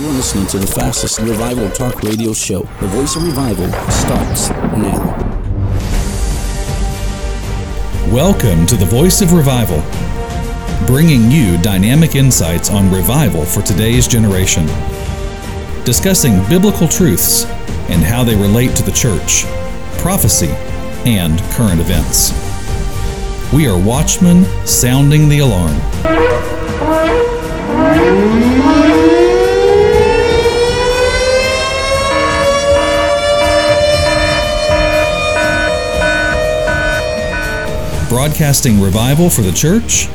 You're listening to the fastest revival talk radio show. The voice of revival starts now. Welcome to the Voice of Revival, bringing you dynamic insights on revival for today's generation, discussing biblical truths and how they relate to the church, prophecy, and current events. We are watchmen sounding the alarm. Broadcasting revival for the church,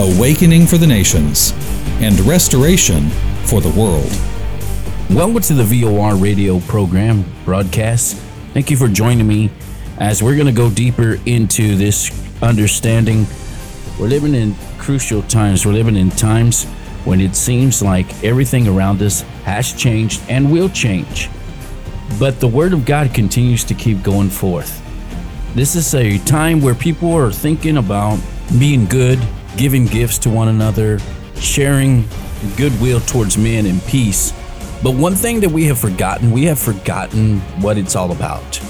awakening for the nations, and restoration for the world. Welcome to the VOR radio program broadcast. Thank you for joining me as we're going to go deeper into this understanding. We're living in crucial times. We're living in times when it seems like everything around us has changed and will change. But the Word of God continues to keep going forth. This is a time where people are thinking about being good, giving gifts to one another, sharing goodwill towards men and peace. But one thing that we have forgotten, we have forgotten what it's all about.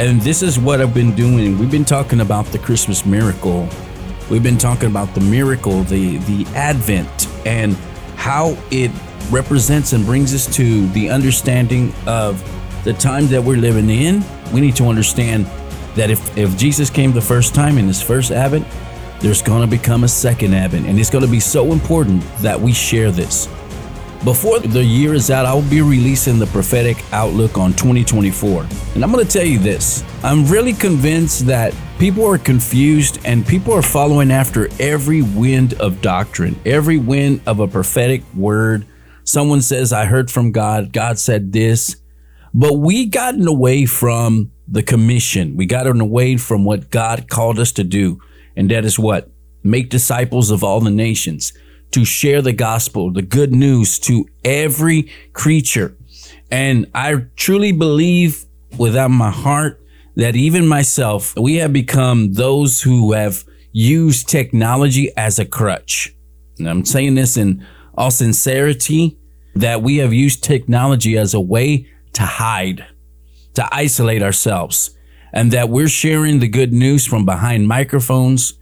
And this is what I've been doing. We've been talking about the Christmas miracle. We've been talking about the miracle, the the advent and how it represents and brings us to the understanding of the time that we're living in. We need to understand that if, if Jesus came the first time in his first advent, there's going to become a second advent. And it's going to be so important that we share this. Before the year is out, I will be releasing the prophetic outlook on 2024. And I'm going to tell you this I'm really convinced that people are confused and people are following after every wind of doctrine, every wind of a prophetic word. Someone says, I heard from God, God said this. But we gotten away from the commission. We gotten away from what God called us to do. And that is what? Make disciples of all the nations, to share the gospel, the good news to every creature. And I truly believe without my heart that even myself, we have become those who have used technology as a crutch. And I'm saying this in all sincerity that we have used technology as a way to hide to isolate ourselves and that we're sharing the good news from behind microphones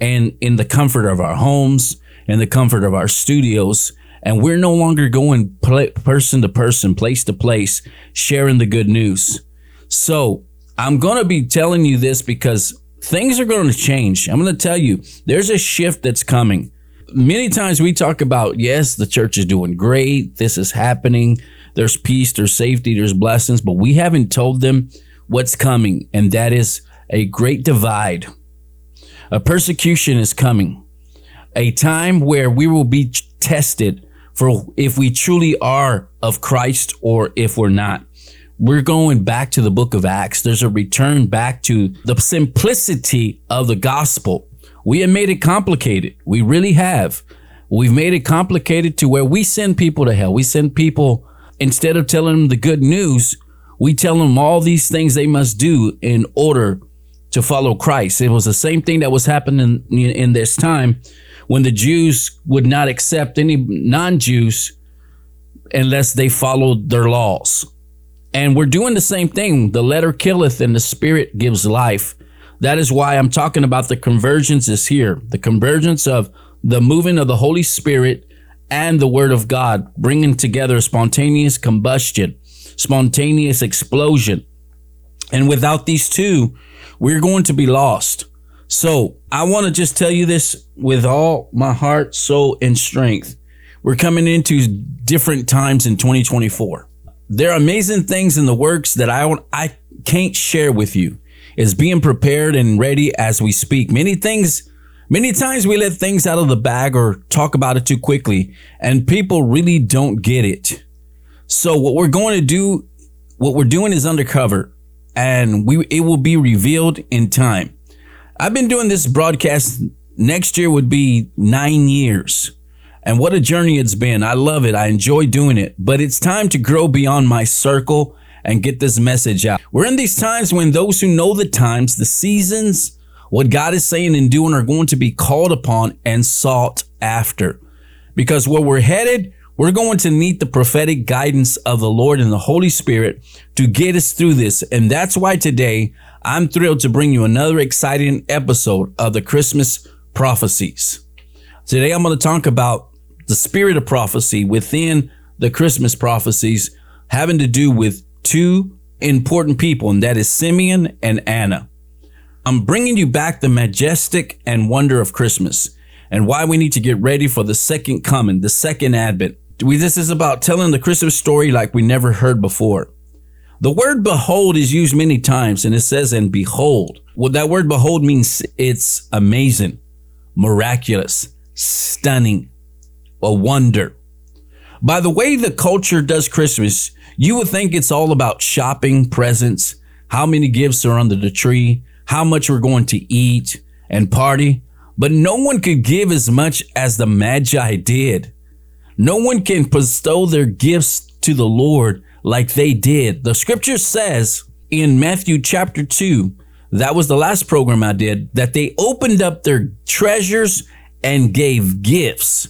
and in the comfort of our homes and the comfort of our studios. And we're no longer going person to person, place to place, sharing the good news. So I'm going to be telling you this because things are going to change. I'm going to tell you there's a shift that's coming. Many times we talk about, yes, the church is doing great. This is happening there's peace, there's safety, there's blessings, but we haven't told them what's coming, and that is a great divide. A persecution is coming, a time where we will be tested for if we truly are of Christ or if we're not. We're going back to the book of Acts. There's a return back to the simplicity of the gospel. We have made it complicated. We really have. We've made it complicated to where we send people to hell. We send people instead of telling them the good news, we tell them all these things they must do in order to follow Christ. It was the same thing that was happening in, in this time when the Jews would not accept any non Jews unless they followed their laws. And we're doing the same thing. The letter killeth and the spirit gives life. That is why I'm talking about the convergence is here. The convergence of the moving of the Holy Spirit and the Word of God, bringing together spontaneous combustion, spontaneous explosion. And without these two, we're going to be lost. So I want to just tell you this with all my heart, soul, and strength. We're coming into different times in 2024. There are amazing things in the works that I I can't share with you. Is being prepared and ready as we speak. Many things Many times we let things out of the bag or talk about it too quickly, and people really don't get it. So what we're going to do, what we're doing is undercover, and we it will be revealed in time. I've been doing this broadcast. Next year would be nine years. And what a journey it's been. I love it. I enjoy doing it. But it's time to grow beyond my circle and get this message out. We're in these times when those who know the times, the seasons, what God is saying and doing are going to be called upon and sought after. Because where we're headed, We're going to need the prophetic guidance of the Lord and the Holy Spirit to get us through this. And that's why today I'm thrilled to bring you another exciting episode of the Christmas prophecies. Today I'm going to talk about the spirit of prophecy within the Christmas prophecies having to do with two important people, and that is Simeon and Anna. I'm bringing you back the majestic and wonder of Christmas and why we need to get ready for the second coming, the second advent. We, this is about telling the Christmas story like we never heard before. The word behold is used many times and it says, and behold. Well, that word behold means it's amazing, miraculous, stunning, a wonder. By the way the culture does Christmas, you would think it's all about shopping, presents, how many gifts are under the tree, how much we're going to eat and party. But no one could give as much as the Magi did. No one can bestow their gifts to the Lord like they did. The scripture says in Matthew chapter 2, that was the last program I did, that they opened up their treasures and gave gifts.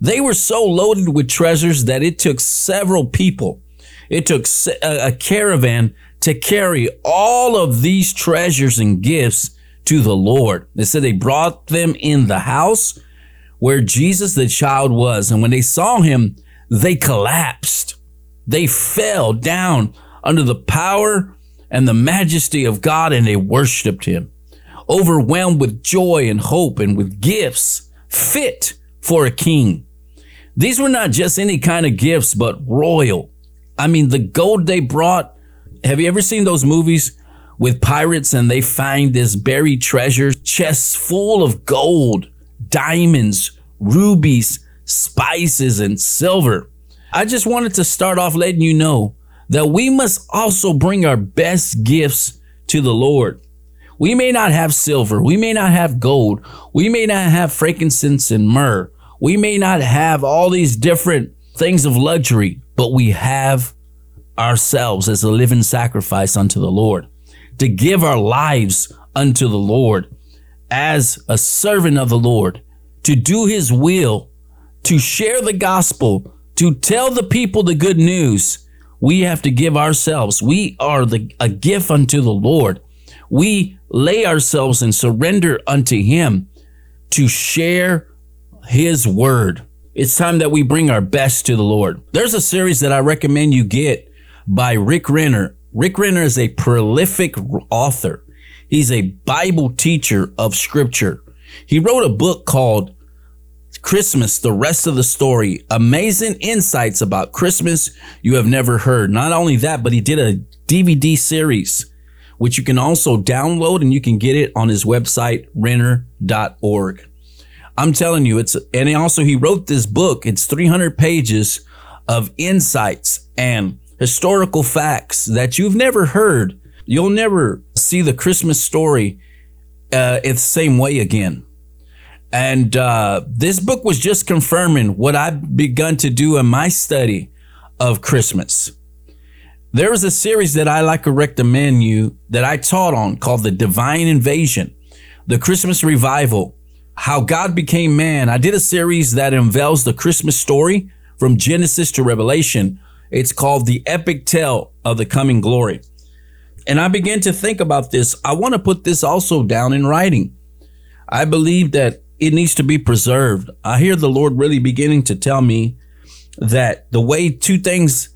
They were so loaded with treasures that it took several people. It took a caravan to carry all of these treasures and gifts to the Lord. They said they brought them in the house where Jesus the child was. And when they saw him, they collapsed. They fell down under the power and the majesty of God and they worshiped him, overwhelmed with joy and hope and with gifts fit for a king. These were not just any kind of gifts, but royal. I mean, the gold they brought. Have you ever seen those movies with pirates and they find this buried treasure chests full of gold, diamonds, rubies, spices, and silver. I just wanted to start off letting you know that we must also bring our best gifts to the Lord. We may not have silver, we may not have gold, we may not have frankincense and myrrh, we may not have all these different things of luxury, but we have ourselves as a living sacrifice unto the Lord to give our lives unto the Lord as a servant of the Lord, to do his will, to share the gospel, to tell the people the good news. We have to give ourselves. We are the, a gift unto the Lord. We lay ourselves and surrender unto him to share his word. It's time that we bring our best to the Lord. There's a series that I recommend you get by Rick Renner Rick Renner is a prolific author. He's a Bible teacher of scripture. He wrote a book called Christmas, the rest of the story. Amazing insights about Christmas you have never heard. Not only that, but he did a DVD series, which you can also download and you can get it on his website, renner.org. I'm telling you, it's, and also he wrote this book. It's 300 pages of insights and historical facts that you've never heard. You'll never see the Christmas story uh, the same way again. And uh, this book was just confirming what I've begun to do in my study of Christmas. There is a series that I like to recommend you that I taught on called The Divine Invasion, the Christmas Revival, how God became man. I did a series that unveils the Christmas story from Genesis to Revelation it's called The Epic Tale of the Coming Glory. And I began to think about this. I want to put this also down in writing. I believe that it needs to be preserved. I hear the Lord really beginning to tell me that the way two things,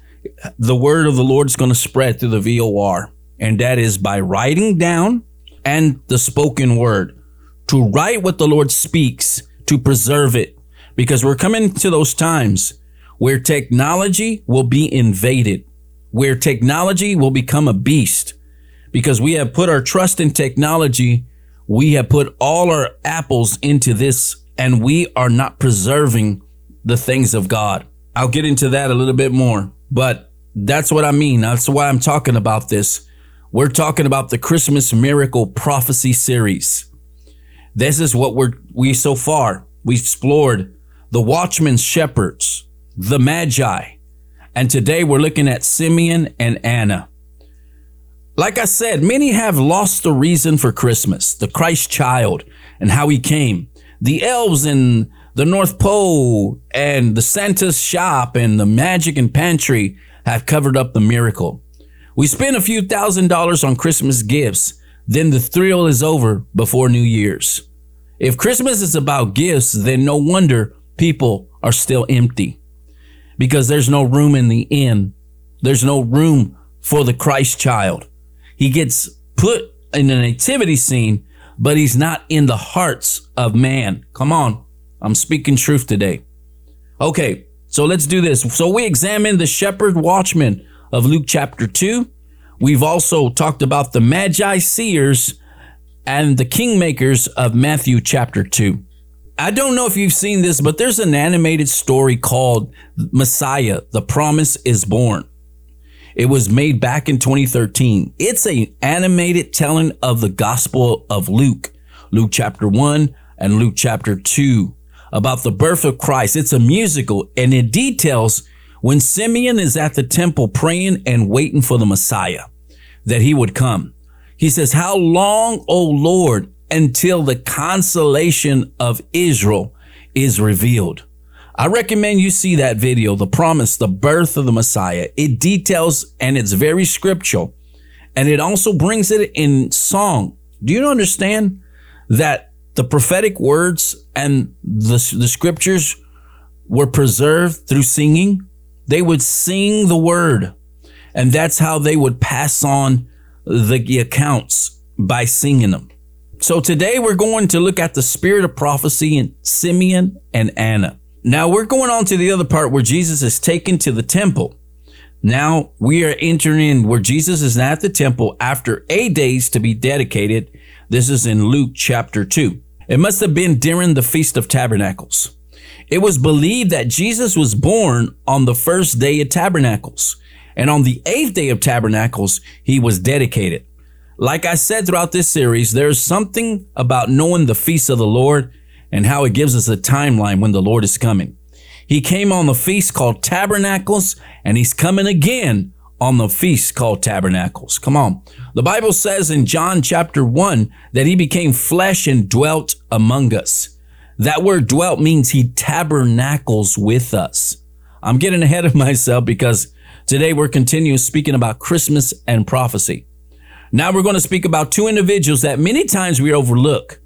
the word of the Lord is going to spread through the VOR, and that is by writing down and the spoken word. To write what the Lord speaks, to preserve it, because we're coming to those times where technology will be invaded, where technology will become a beast because we have put our trust in technology. We have put all our apples into this and we are not preserving the things of God. I'll get into that a little bit more, but that's what I mean. That's why I'm talking about this. We're talking about the Christmas Miracle Prophecy series. This is what we're we so far we explored the watchmen's shepherds, the Magi. And today we're looking at Simeon and Anna. Like I said, many have lost the reason for Christmas, the Christ child, and how he came. The elves and The North Pole and the Santa's shop and the magic and pantry have covered up the miracle. We spend a few thousand dollars on Christmas gifts, then the thrill is over before New Year's. If Christmas is about gifts, then no wonder people are still empty because there's no room in the inn. There's no room for the Christ child. He gets put in a nativity scene, but he's not in the hearts of man. Come on. I'm speaking truth today. Okay, so let's do this. So we examined the shepherd watchman of Luke chapter 2. We've also talked about the magi seers and the kingmakers of Matthew chapter 2. I don't know if you've seen this, but there's an animated story called Messiah, The Promise is Born. It was made back in 2013. It's an animated telling of the Gospel of Luke, Luke chapter 1 and Luke chapter 2, about the birth of Christ. It's a musical and it details when Simeon is at the temple praying and waiting for the Messiah, that he would come. He says, How long, O Lord, until the consolation of Israel is revealed? I recommend you see that video, The Promise, the birth of the Messiah. It details and it's very scriptural. And it also brings it in song. Do you understand that the prophetic words and the, the scriptures were preserved through singing? They would sing the word, and that's how they would pass on the accounts by singing them. So today we're going to look at the spirit of prophecy in Simeon and Anna. Now we're going on to the other part where Jesus is taken to the temple. Now we are entering in where Jesus is at the temple after eight days to be dedicated. This is in Luke chapter 2. It must have been during the Feast of Tabernacles. It was believed that Jesus was born on the first day of Tabernacles. And on the eighth day of Tabernacles, he was dedicated. Like I said throughout this series, there's something about knowing the feast of the Lord and how it gives us a timeline when the Lord is coming. He came on the feast called Tabernacles, and he's coming again on the feast called Tabernacles. Come on. The Bible says in John chapter 1 that he became flesh and dwelt among us. That word dwelt means he tabernacles with us. I'm getting ahead of myself because today we're continuing speaking about Christmas and prophecy. Now we're going to speak about two individuals that many times we overlook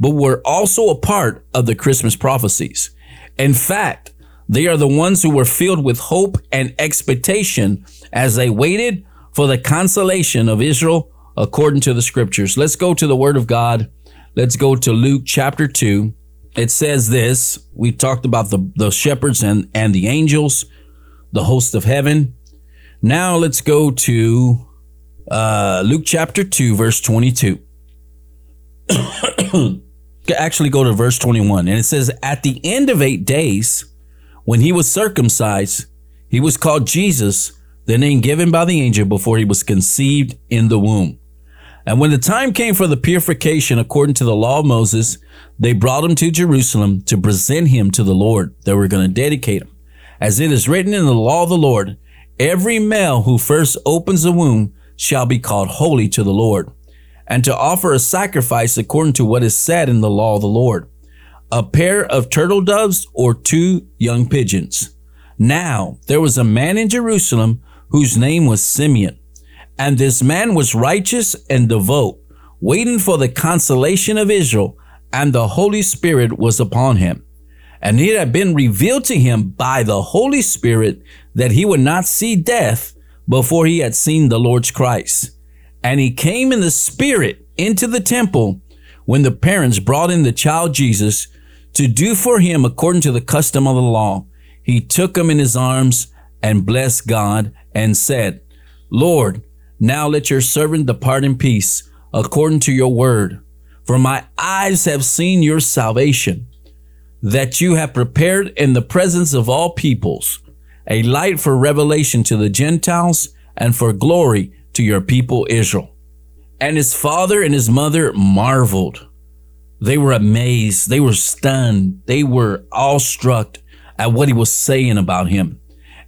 but were also a part of the Christmas prophecies. In fact, they are the ones who were filled with hope and expectation as they waited for the consolation of Israel according to the scriptures. Let's go to the word of God. Let's go to Luke chapter 2. It says this. We talked about the, the shepherds and, and the angels, the host of heaven. Now let's go to uh, Luke chapter 2, verse 22. actually go to verse 21 and it says at the end of 8 days when he was circumcised he was called Jesus the name given by the angel before he was conceived in the womb. And when the time came for the purification according to the law of Moses they brought him to Jerusalem to present him to the Lord. They were going to dedicate him. As it is written in the law of the Lord every male who first opens the womb shall be called holy to the Lord and to offer a sacrifice according to what is said in the law of the Lord a pair of turtle doves or two young pigeons. Now there was a man in Jerusalem whose name was Simeon, and this man was righteous and devout, waiting for the consolation of Israel, and the Holy Spirit was upon him. And it had been revealed to him by the Holy Spirit that he would not see death before he had seen the Lord's Christ. And he came in the spirit into the temple when the parents brought in the child Jesus to do for him according to the custom of the law. He took him in his arms and blessed God and said, Lord, now let your servant depart in peace according to your word. For my eyes have seen your salvation, that you have prepared in the presence of all peoples a light for revelation to the Gentiles and for glory to your people Israel. And his father and his mother marveled. They were amazed. They were stunned. They were awestruck at what he was saying about him.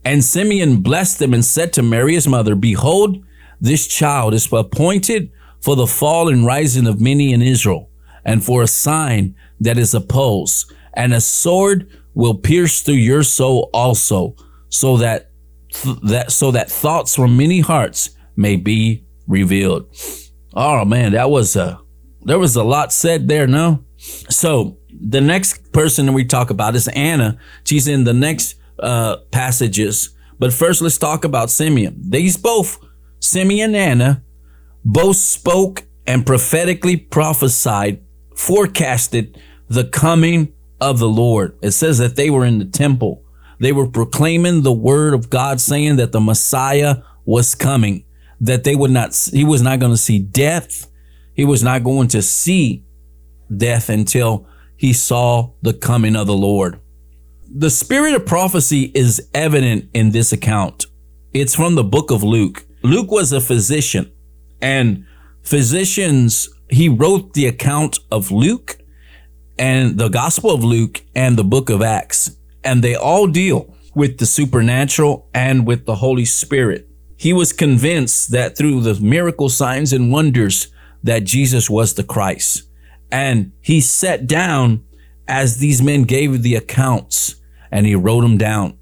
And Simeon blessed them and said to Mary, his mother, Behold, this child is appointed for the fall and rising of many in Israel, and for a sign that is opposed, and a sword will pierce through your soul also, so that th- that so that thoughts from many hearts may be revealed. Oh man, that was a there was a lot said there, no? So the next person that we talk about is Anna. She's in the next uh, passages. But first, let's talk about Simeon. These both, Simeon and Anna, both spoke and prophetically prophesied, forecasted the coming of the Lord. It says that they were in the temple. They were proclaiming the word of God, saying that the Messiah was coming, that they would not, he was not going to see death. He was not going to see death until he saw the coming of the Lord. The spirit of prophecy is evident in this account. It's from the book of Luke. Luke was a physician and physicians, he wrote the account of Luke and the gospel of Luke and the book of Acts. And they all deal with the supernatural and with the Holy Spirit. He was convinced that through the miracle signs and wonders that Jesus was the Christ. And he sat down as these men gave the accounts and he wrote them down.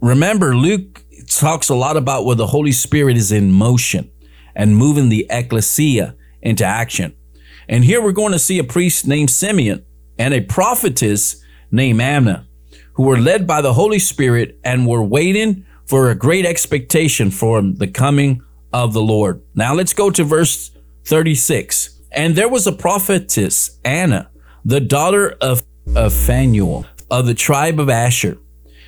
Remember, Luke talks a lot about where the Holy Spirit is in motion and moving the ecclesia into action. And here we're going to see a priest named Simeon and a prophetess named Anna, who were led by the Holy Spirit and were waiting for a great expectation for the coming of the Lord. Now let's go to verse 36. And there was a prophetess, Anna, the daughter of, of Phanuel of the tribe of Asher.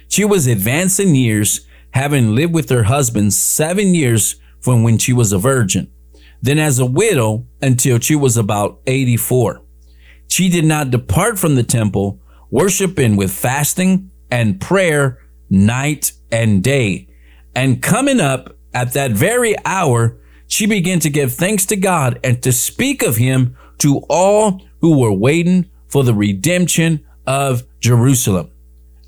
She was advanced in years, having lived with her husband seven years from when she was a virgin, then as a widow until she was about 84. She did not depart from the temple, worshiping with fasting and prayer night and day. And coming up at that very hour, she began to give thanks to God and to speak of him to all who were waiting for the redemption of Jerusalem.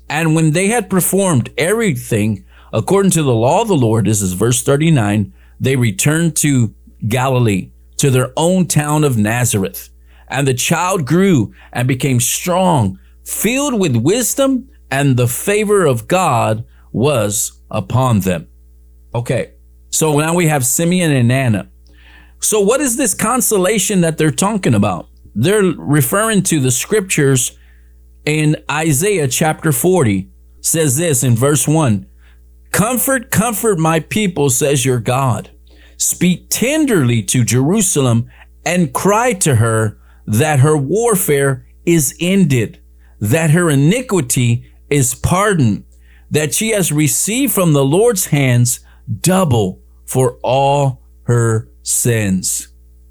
And when they had performed everything according to the law of the Lord, this is verse 39, they returned to Galilee, to their own town of Nazareth. And the child grew and became strong, filled with wisdom, and the favor of God was upon them. Okay, so now we have Simeon and Anna. So, what is this consolation that they're talking about? They're referring to the scriptures in Isaiah chapter 40, says this in verse 1 Comfort, comfort my people, says your God. Speak tenderly to Jerusalem and cry to her that her warfare is ended, that her iniquity is pardoned, that she has received from the Lord's hands double for all her sins.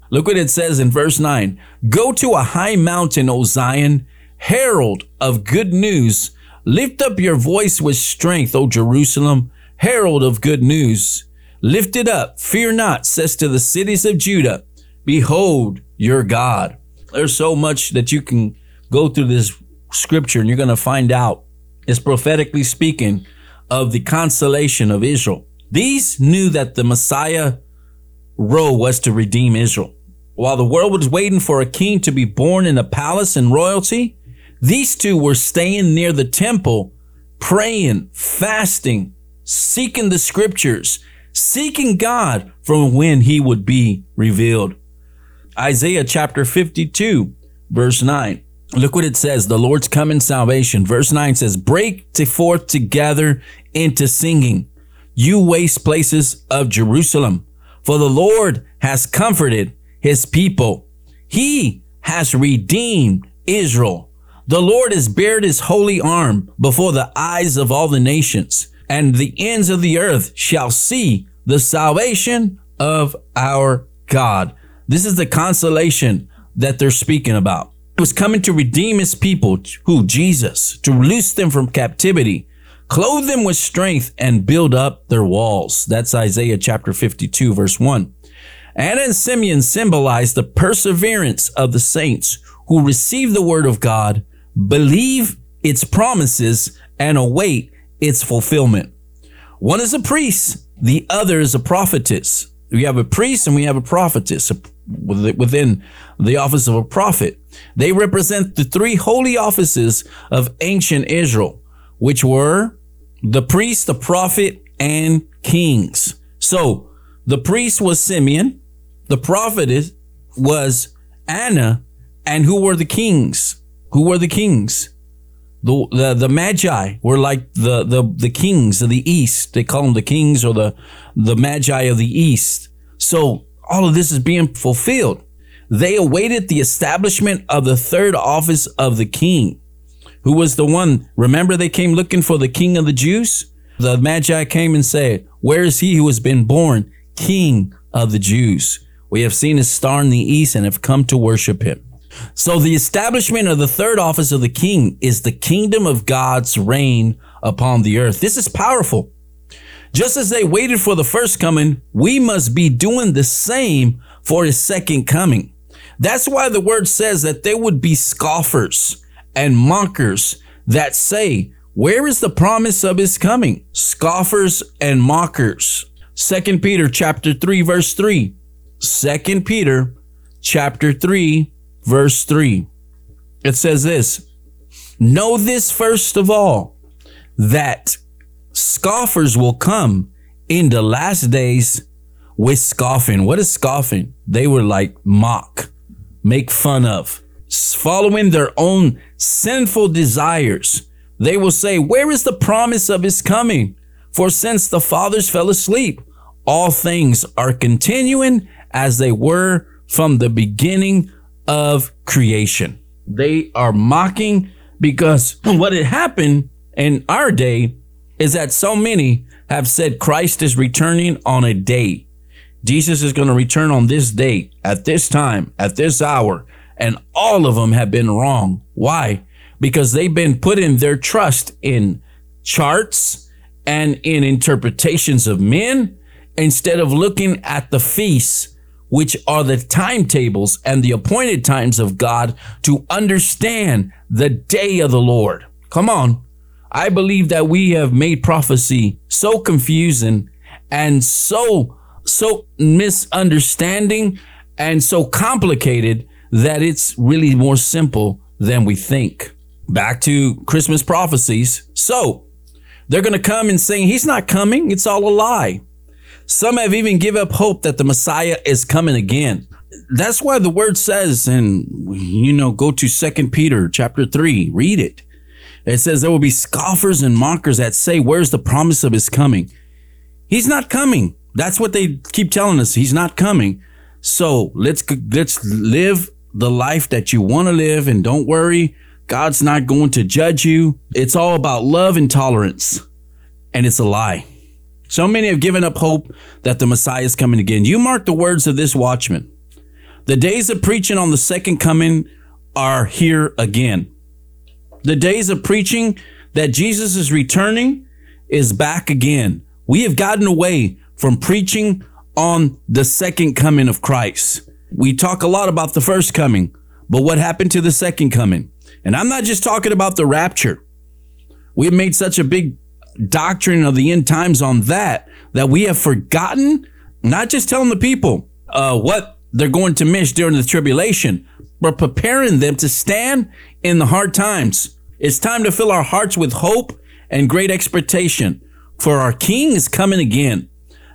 Look what it says in verse 9 Go to a high mountain, O Zion, herald of good news. Lift up your voice with strength, O Jerusalem, herald of good news. Lift it up, fear not, says to the cities of Judah, Behold your God. There's so much that you can go through this scripture and you're going to find out. It's prophetically speaking of the consolation of Israel. These knew that the Messiah role was to redeem Israel. While the world was waiting for a king to be born in a palace and royalty, these two were staying near the temple, praying, fasting, seeking the scriptures, seeking God from when he would be revealed. Isaiah chapter 52, verse 9. Look what it says. The Lord's coming salvation. Verse 9 says, Break to forth together into singing, you waste places of Jerusalem. For the Lord has comforted his people. He has redeemed Israel. The Lord has bared his holy arm before the eyes of all the nations, and the ends of the earth shall see the salvation of our God. This is the consolation that they're speaking about. Was coming to redeem his people, who Jesus, to release them from captivity, clothe them with strength, and build up their walls. That's Isaiah chapter 52, verse 1. Anna and Simeon symbolize the perseverance of the saints who receive the word of God, believe its promises, and await its fulfillment. One is a priest, the other is a prophetess. we have a priest and we have a prophetess within the office of a prophet. They represent the three holy offices of ancient Israel, which were the priest, the prophet, and kings. So the priest was Simeon, the prophetess was Anna, and who were the kings? Who were the kings? The, the, the magi were like the, the, the kings of the east. They call them the kings or the, the magi of the east. So all of this is being fulfilled. They awaited the establishment of the third office of the king, who was the one. Remember, they came looking for the king of the Jews? The Magi came and said, Where is he who has been born king of the Jews? We have seen his star in the east and have come to worship him. So the establishment of the third office of the king is the kingdom of God's reign upon the earth. This is powerful. Just as they waited for the first coming, we must be doing the same for his second coming. That's why the word says that there would be scoffers and mockers that say, where is the promise of his coming? Scoffers and mockers. Second Peter chapter 3 verse 3. Second Peter chapter 3 verse 3. It says this, Know this first of all, that scoffers will come in the last days with scoffing. What is scoffing? They were like mock, make fun of, following their own sinful desires. They will say, Where is the promise of his coming? For since the fathers fell asleep, all things are continuing as they were from the beginning of creation. They are mocking because what had happened in our day is that so many have said Christ is returning on a day. Jesus is going to return on this day, at this time, at this hour. And all of them have been wrong. Why? Because they've been putting their trust in charts and in interpretations of men instead of looking at the feasts, which are the timetables and the appointed times of God to understand the day of the Lord. Come on. I believe that we have made prophecy so confusing and so, so misunderstanding and so complicated that it's really more simple than we think. Back to Christmas prophecies. So they're going to come and saying he's not coming. It's all a lie. Some have even give up hope that the Messiah is coming again. That's why the word says, and you know, go to Second Peter chapter three, read it. It says there will be scoffers and mockers that say, Where's the promise of his coming? He's not coming. That's what they keep telling us. He's not coming. So let's let's live the life that you want to live and don't worry. God's not going to judge you. It's all about love and tolerance. And it's a lie. So many have given up hope that the Messiah is coming again. You mark the words of this watchman. The days of preaching on the second coming are here again. The days of preaching that Jesus is returning is back again. We have gotten away from preaching on the second coming of Christ. We talk a lot about the first coming, but what happened to the second coming? And I'm not just talking about the rapture. We have made such a big doctrine of the end times on that that we have forgotten not just telling the people uh, what they're going to miss during the tribulation, but preparing them to stand in the hard times. It's time to fill our hearts with hope and great expectation, for our King is coming again,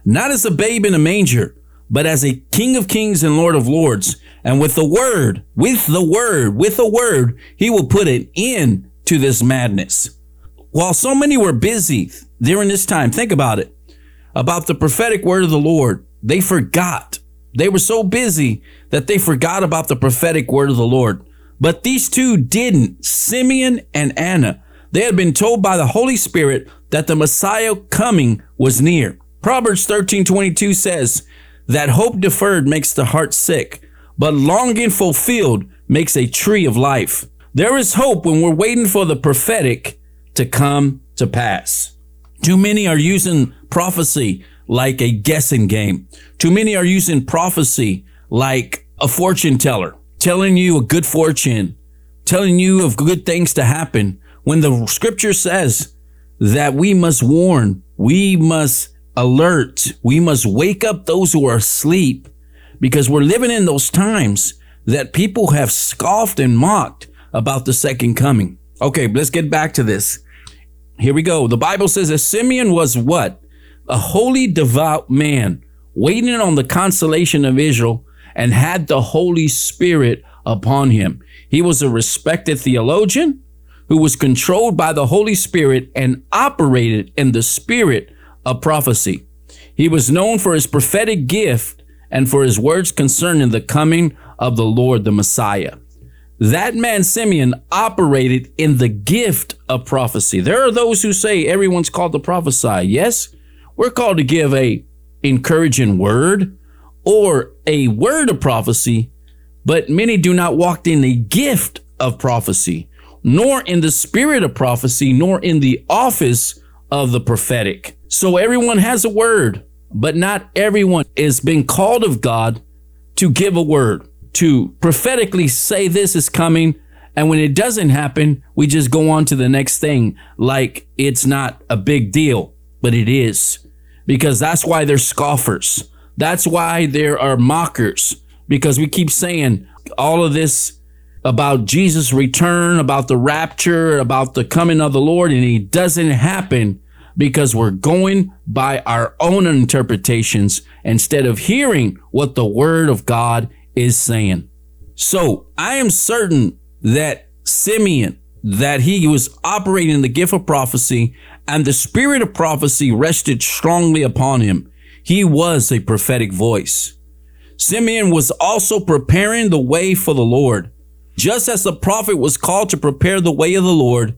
not as a babe in a manger, but as a King of kings and Lord of lords. And with the word, with the word, with the word, he will put an end to this madness. While so many were busy during this time, think about it, about the prophetic word of the Lord, they forgot. They were so busy that they forgot about the prophetic word of the Lord. But these two didn't, Simeon and Anna. They had been told by the Holy Spirit that the Messiah coming was near. Proverbs 13:22 says that hope deferred makes the heart sick, but longing fulfilled makes a tree of life. There is hope when we're waiting for the prophetic to come to pass. Too many are using prophecy like a guessing game. Too many are using prophecy like a fortune teller telling you a good fortune, telling you of good things to happen, when the scripture says that we must warn, we must alert. We must wake up those who are asleep because we're living in those times that people have scoffed and mocked about the second coming. Okay, let's get back to this. Here we go. The Bible says that Simeon was what? A holy, devout man, waiting on the consolation of Israel and had the Holy Spirit upon him. He was a respected theologian who was controlled by the Holy Spirit and operated in the spirit of prophecy. He was known for his prophetic gift and for his words concerning the coming of the Lord, the Messiah. That man, Simeon, operated in the gift of prophecy. There are those who say everyone's called to prophesy. Yes, we're called to give a encouraging word or a word of prophecy, but many do not walk in the gift of prophecy, nor in the spirit of prophecy, nor in the office of the prophetic. So everyone has a word, but not everyone is being called of God to give a word, to prophetically say this is coming. And when it doesn't happen, we just go on to the next thing like it's not a big deal, but it is. Because that's why they're scoffers. That's why there are mockers because we keep saying all of this about Jesus' return, about the rapture, about the coming of the Lord, and he doesn't happen because we're going by our own interpretations instead of hearing what the word of God is saying. So I am certain that Simeon, that he was operating the gift of prophecy and the spirit of prophecy rested strongly upon him. He was a prophetic voice. Simeon was also preparing the way for the Lord. Just as the prophet was called to prepare the way of the Lord,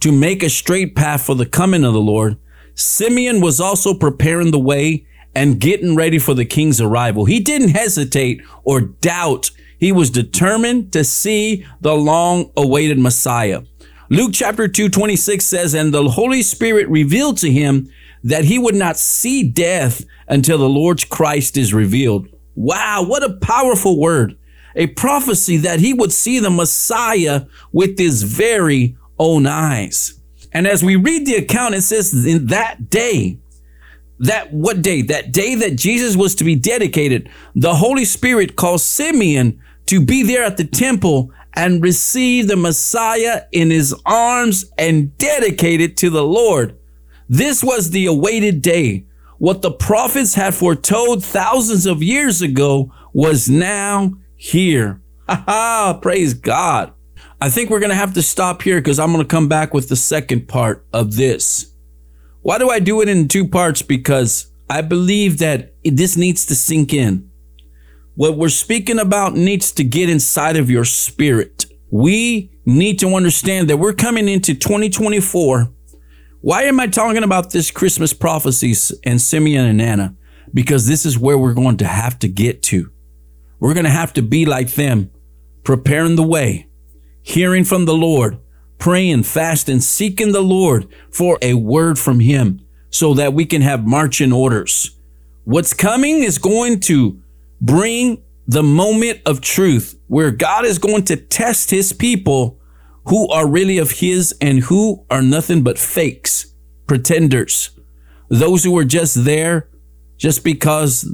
to make a straight path for the coming of the Lord, Simeon was also preparing the way and getting ready for the king's arrival. He didn't hesitate or doubt. He was determined to see the long awaited Messiah. Luke chapter 2, 26 says, And the Holy Spirit revealed to him that he would not see death until the Lord's Christ is revealed. Wow, what a powerful word. A prophecy that he would see the Messiah with his very own eyes. And as we read the account, it says in that day, that what day? That day that Jesus was to be dedicated, the Holy Spirit called Simeon to be there at the temple and receive the Messiah in his arms and dedicate it to the Lord. This was the awaited day what the prophets had foretold thousands of years ago was now here. Ha ha, praise God. I think we're going to have to stop here because I'm going to come back with the second part of this. Why do I do it in two parts? Because I believe that this needs to sink in. What we're speaking about needs to get inside of your spirit. We need to understand that we're coming into 2024 why am I talking about this Christmas prophecies and Simeon and Anna? Because this is where we're going to have to get to. We're going to have to be like them, preparing the way, hearing from the Lord, praying, fasting, seeking the Lord for a word from Him so that we can have marching orders. What's coming is going to bring the moment of truth where God is going to test His people who are really of his and who are nothing but fakes, pretenders, those who are just there just because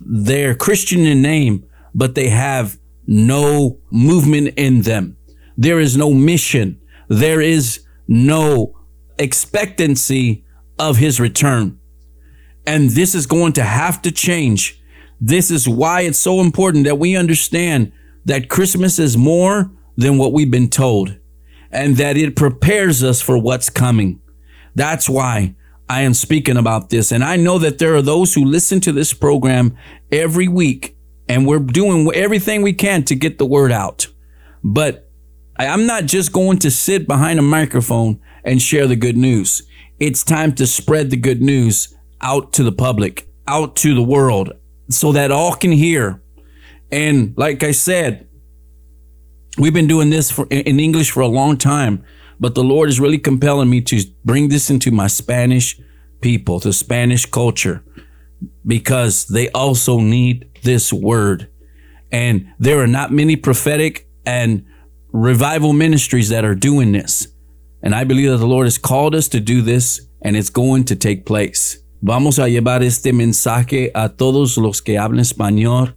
they're Christian in name, but they have no movement in them. There is no mission. There is no expectancy of his return. And this is going to have to change. This is why it's so important that we understand that Christmas is more than what we've been told and that it prepares us for what's coming. That's why I am speaking about this. And I know that there are those who listen to this program every week and we're doing everything we can to get the word out. But I'm not just going to sit behind a microphone and share the good news. It's time to spread the good news out to the public, out to the world, so that all can hear. And like I said, We've been doing this for, in English for a long time, but the Lord is really compelling me to bring this into my Spanish people, the Spanish culture, because they also need this word. And there are not many prophetic and revival ministries that are doing this. And I believe that the Lord has called us to do this and it's going to take place. Vamos a llevar este mensaje a todos los que hablan español.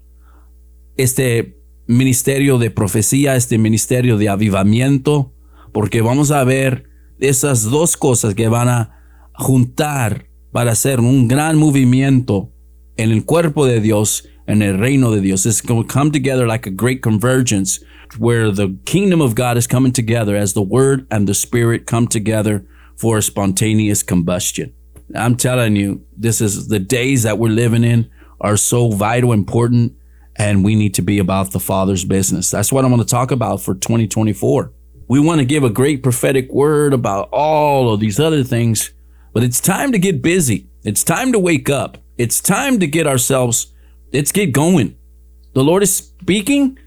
Este ministerio de profecía, este ministerio de avivamiento, porque vamos a ver esas dos cosas que van a juntar para hacer un gran movimiento en el cuerpo de Dios, en el reino de Dios. It's going to come together like a great convergence where the kingdom of God is coming together as the word and the spirit come together for a spontaneous combustion. I'm telling you, this is the days that we're living in are so vital, important, and we need to be about the Father's business. That's what I'm going to talk about for 2024. We want to give a great prophetic word about all of these other things, but it's time to get busy. It's time to wake up. It's time to get ourselves, let's get going. The Lord is speaking.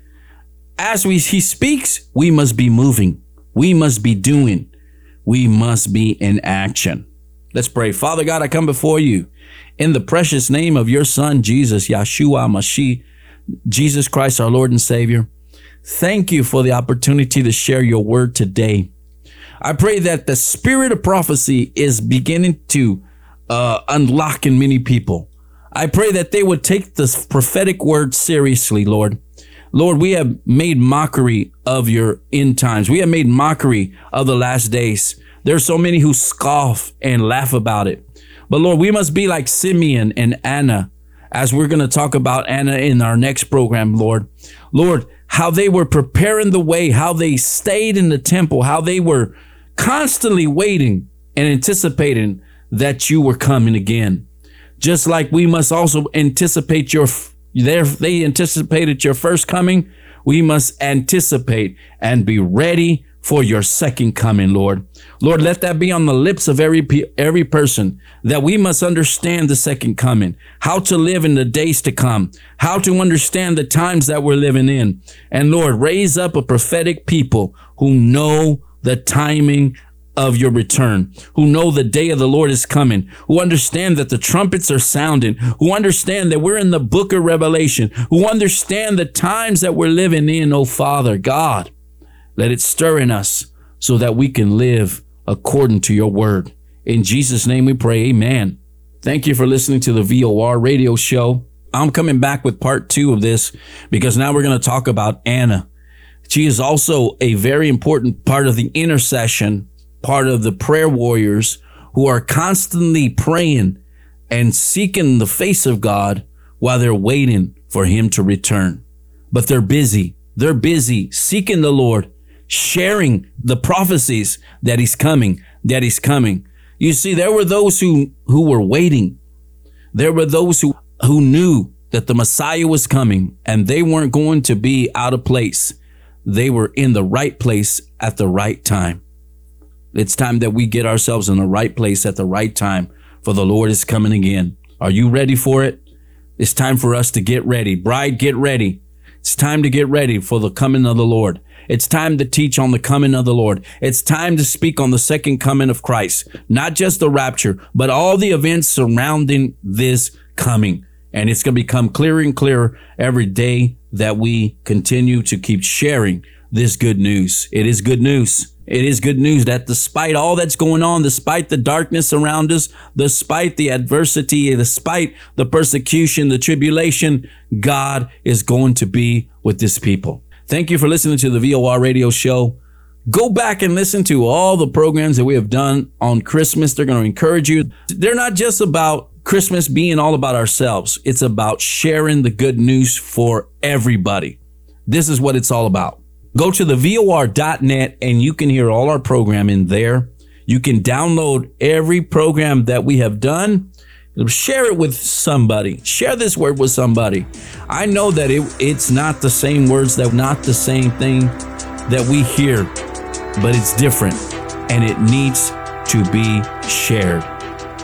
As we, He speaks, we must be moving. We must be doing. We must be in action. Let's pray. Father God, I come before you in the precious name of your Son, Jesus, Yeshua Mashiach, Jesus Christ, our Lord and Savior. Thank you for the opportunity to share your word today. I pray that the spirit of prophecy is beginning to uh, unlock in many people. I pray that they would take this prophetic word seriously, Lord. Lord, we have made mockery of your end times. We have made mockery of the last days. There's so many who scoff and laugh about it. But Lord, we must be like Simeon and Anna, as we're going to talk about Anna in our next program, Lord. Lord, how they were preparing the way, how they stayed in the temple, how they were constantly waiting and anticipating that you were coming again. Just like we must also anticipate your there they anticipated your first coming, we must anticipate and be ready for your second coming, Lord. Lord, let that be on the lips of every every person that we must understand the second coming, how to live in the days to come, how to understand the times that we're living in. And Lord, raise up a prophetic people who know the timing of your return, who know the day of the Lord is coming, who understand that the trumpets are sounding, who understand that we're in the book of Revelation, who understand the times that we're living in, oh Father God. Let it stir in us so that we can live according to your word. In Jesus' name we pray, amen. Thank you for listening to the VOR radio show. I'm coming back with part two of this because now we're going to talk about Anna. She is also a very important part of the intercession part of the prayer warriors who are constantly praying and seeking the face of God while they're waiting for him to return. But they're busy. They're busy seeking the Lord, sharing the prophecies that he's coming, that he's coming. You see, there were those who, who were waiting. There were those who, who knew that the Messiah was coming and they weren't going to be out of place. They were in the right place at the right time. It's time that we get ourselves in the right place at the right time, for the Lord is coming again. Are you ready for it? It's time for us to get ready. Bride, get ready. It's time to get ready for the coming of the Lord. It's time to teach on the coming of the Lord. It's time to speak on the second coming of Christ, not just the rapture, but all the events surrounding this coming. And it's going to become clearer and clearer every day that we continue to keep sharing this good news. It is good news. It is good news that despite all that's going on, despite the darkness around us, despite the adversity, despite the persecution, the tribulation, God is going to be with this people. Thank you for listening to the VOR radio show. Go back and listen to all the programs that we have done on Christmas. They're going to encourage you. They're not just about Christmas being all about ourselves. It's about sharing the good news for everybody. This is what it's all about. Go to the VOR.net and you can hear all our programming there. You can download every program that we have done. Share it with somebody. Share this word with somebody. I know that it, it's not the same words, that not the same thing that we hear, but it's different and it needs to be shared.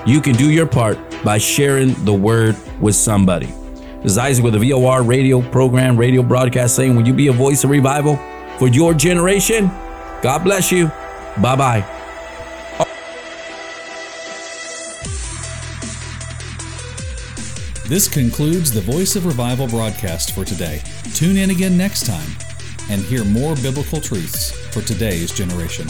You can do your part by sharing the word with somebody. This is Isaac with the VOR radio program, radio broadcast saying, Will you be a voice of revival? For your generation. God bless you. Bye bye. This concludes the Voice of Revival broadcast for today. Tune in again next time and hear more biblical truths for today's generation.